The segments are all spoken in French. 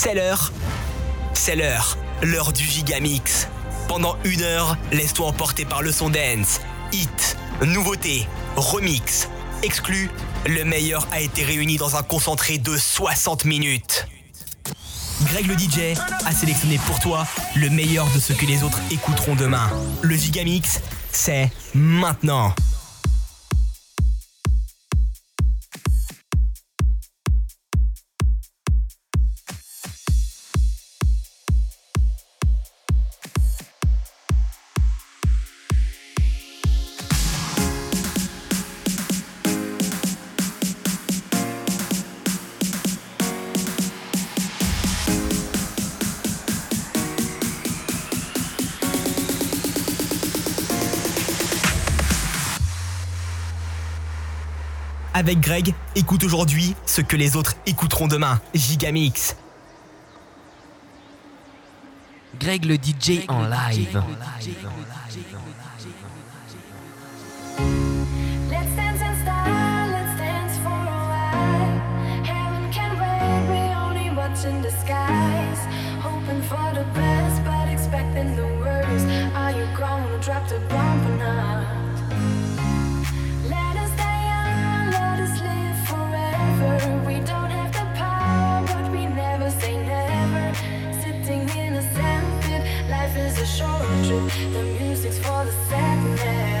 C'est l'heure. C'est l'heure. L'heure du Gigamix. Pendant une heure, laisse-toi emporter par le son dance. Hit, nouveauté, remix, exclu. Le meilleur a été réuni dans un concentré de 60 minutes. Greg le DJ a sélectionné pour toi le meilleur de ce que les autres écouteront demain. Le Gigamix, c'est maintenant. Avec Greg, écoute aujourd'hui ce que les autres écouteront demain. Gigamix. Greg le DJ en live. Let's dance in style, let's dance for a while. Heaven can wait, we only watch in disguise. Hoping for the best, but expecting the worst. Are you gonna drop the bomb or not? The music's for the sadness.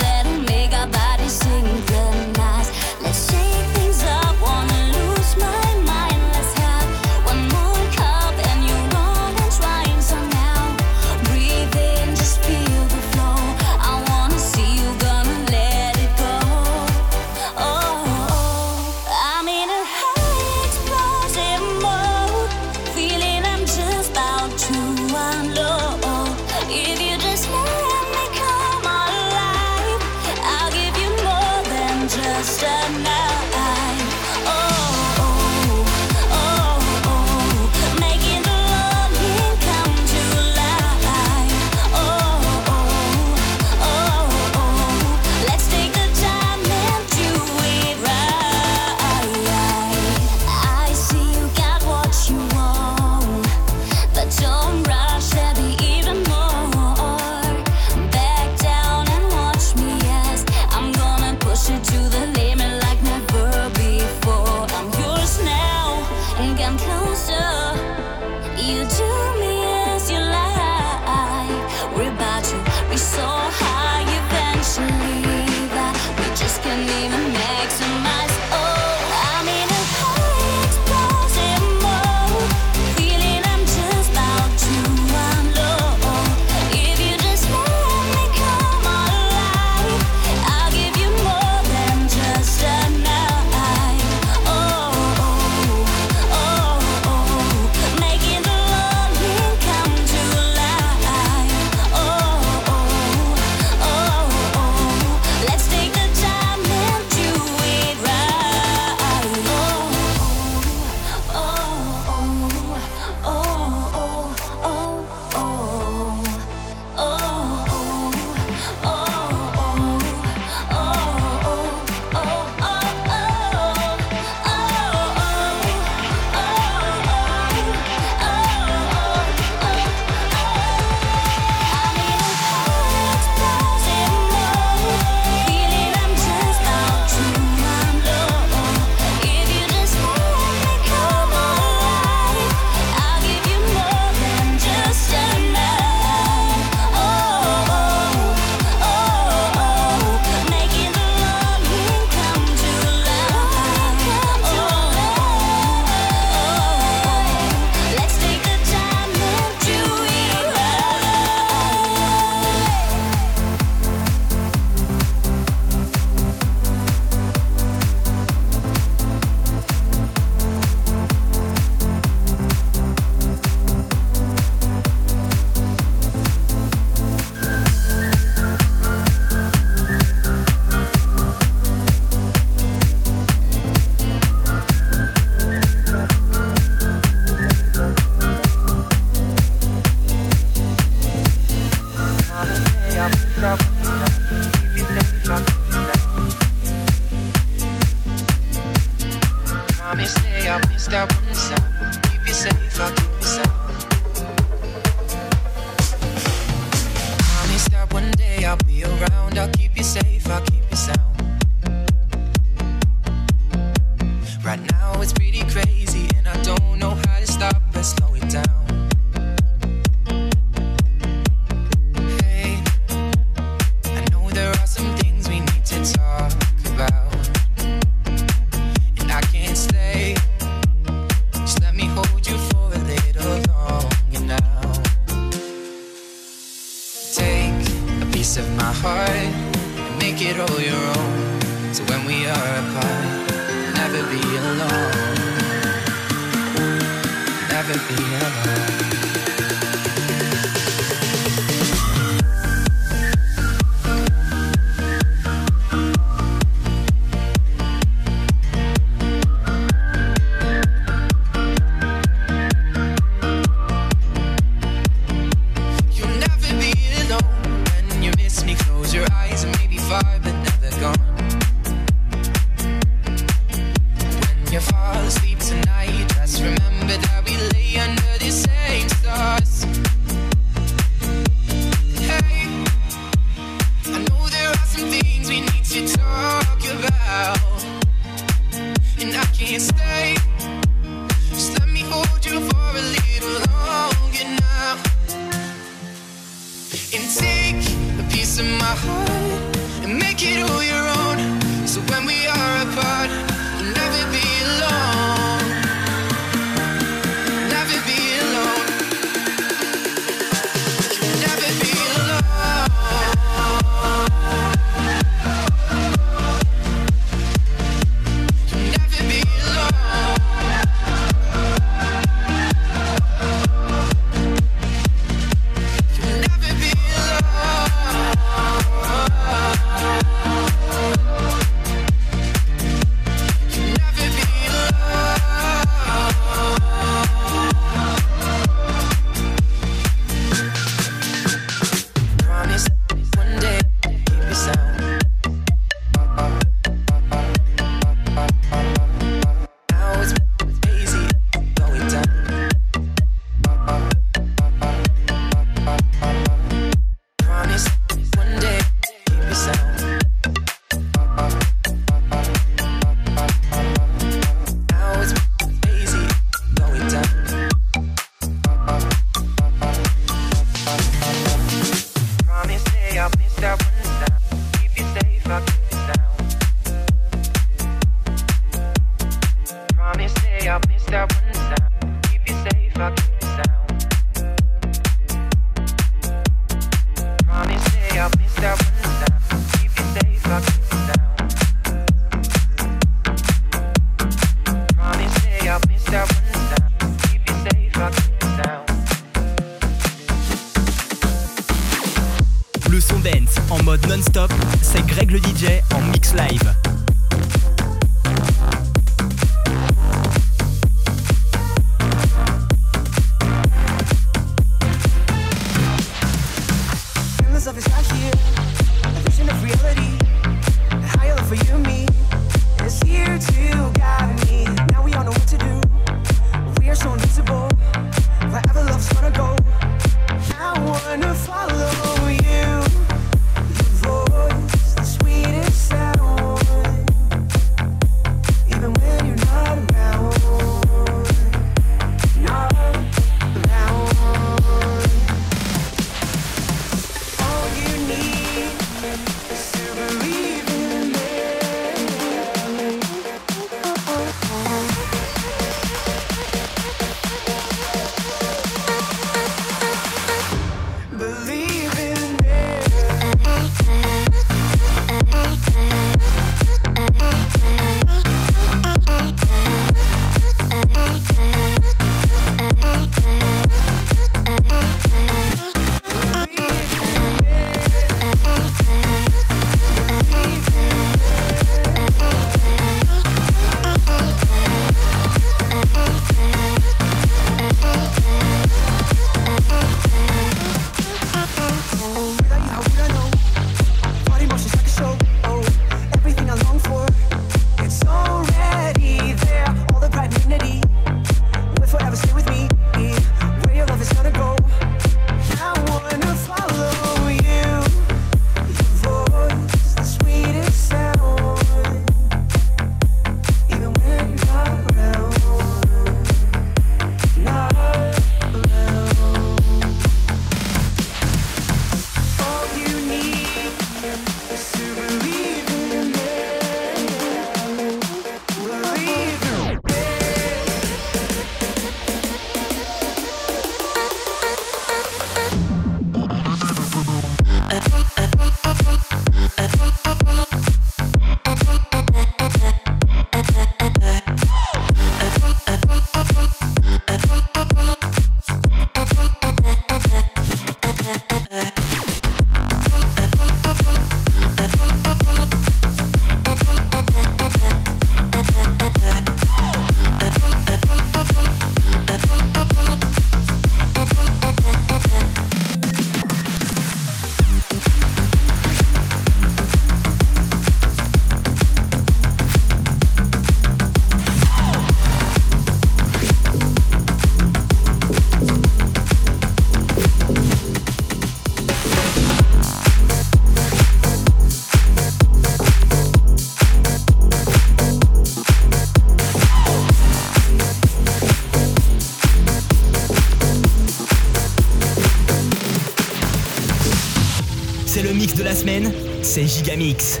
C'est Gigamix.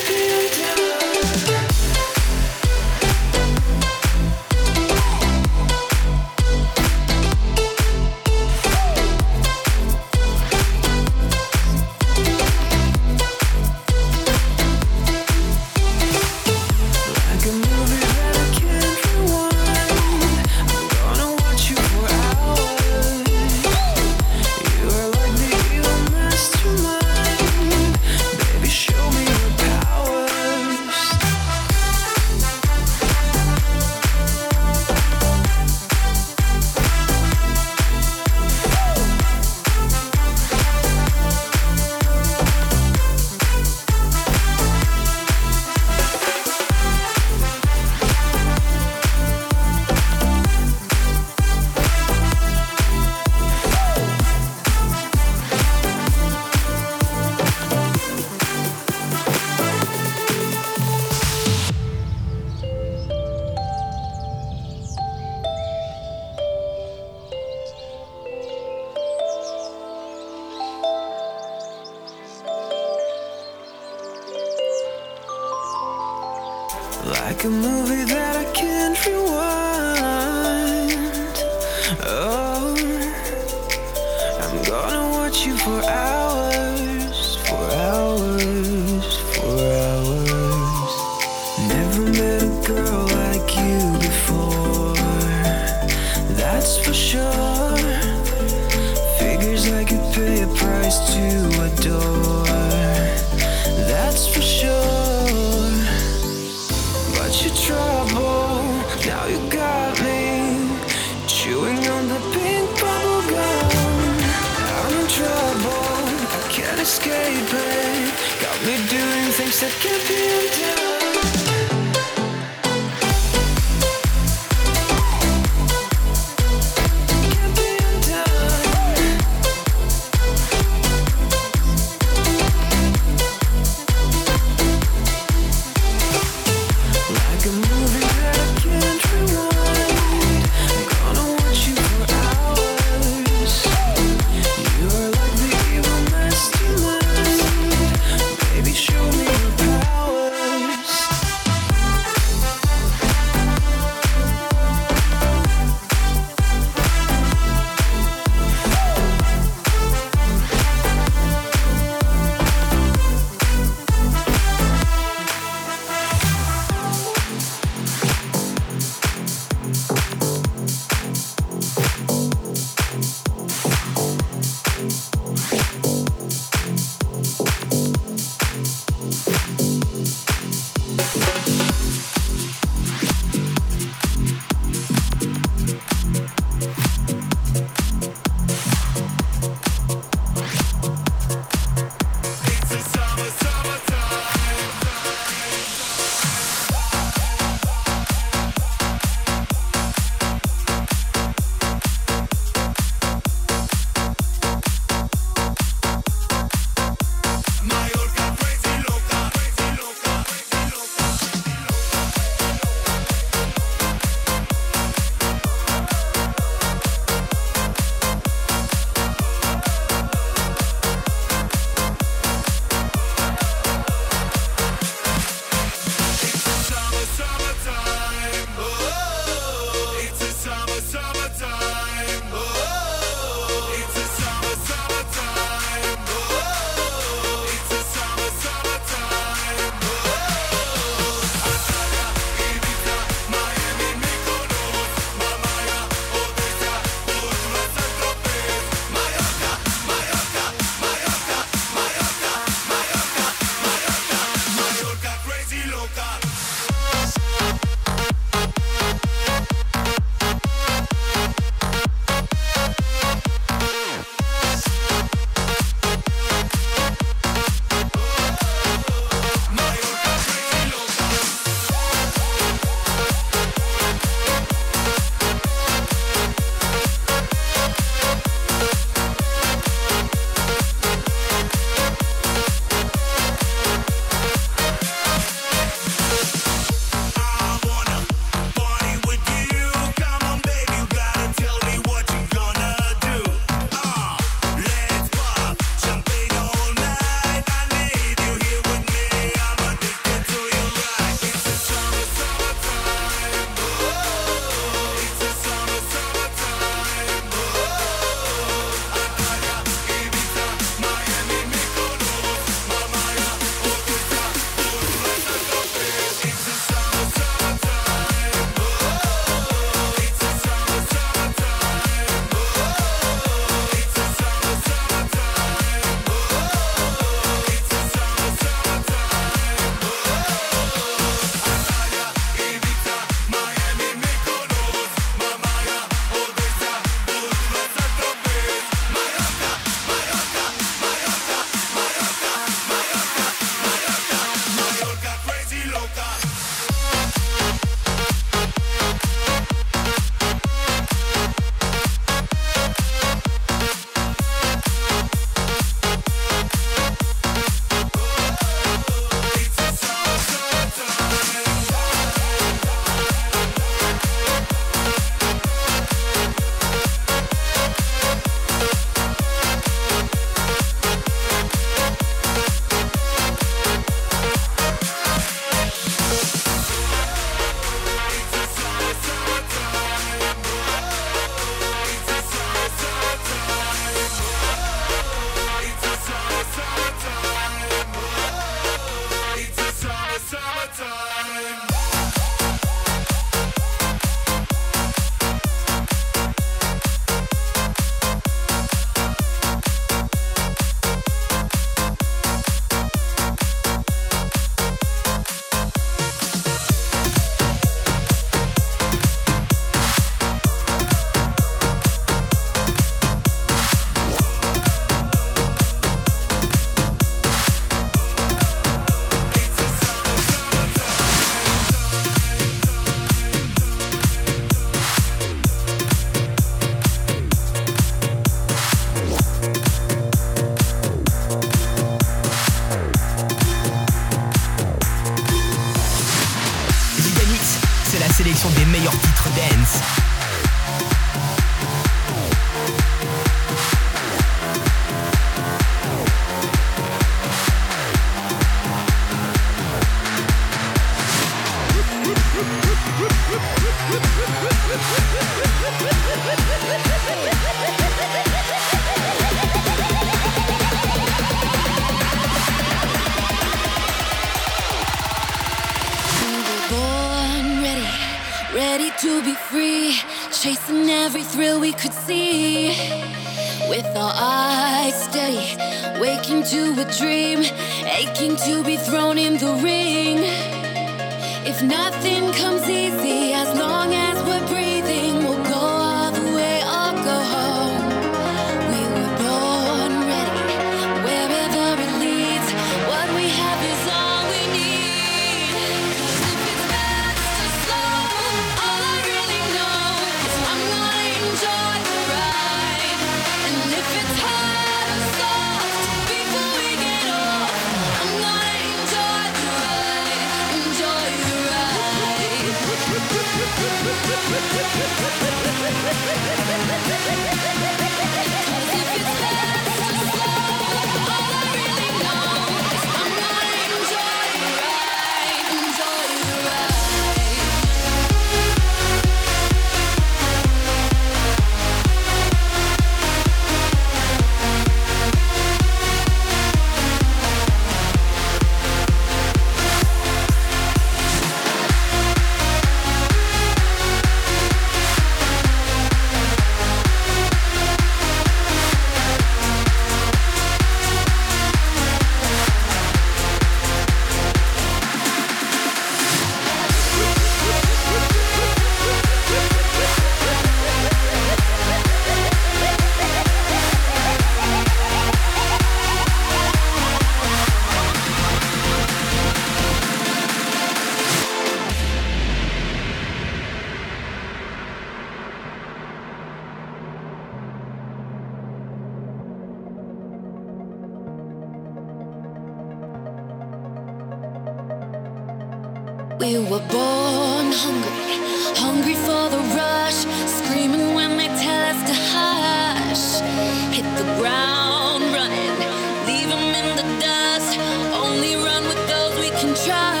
却。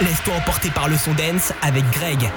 Laisse-toi emporter par le son dance avec Greg.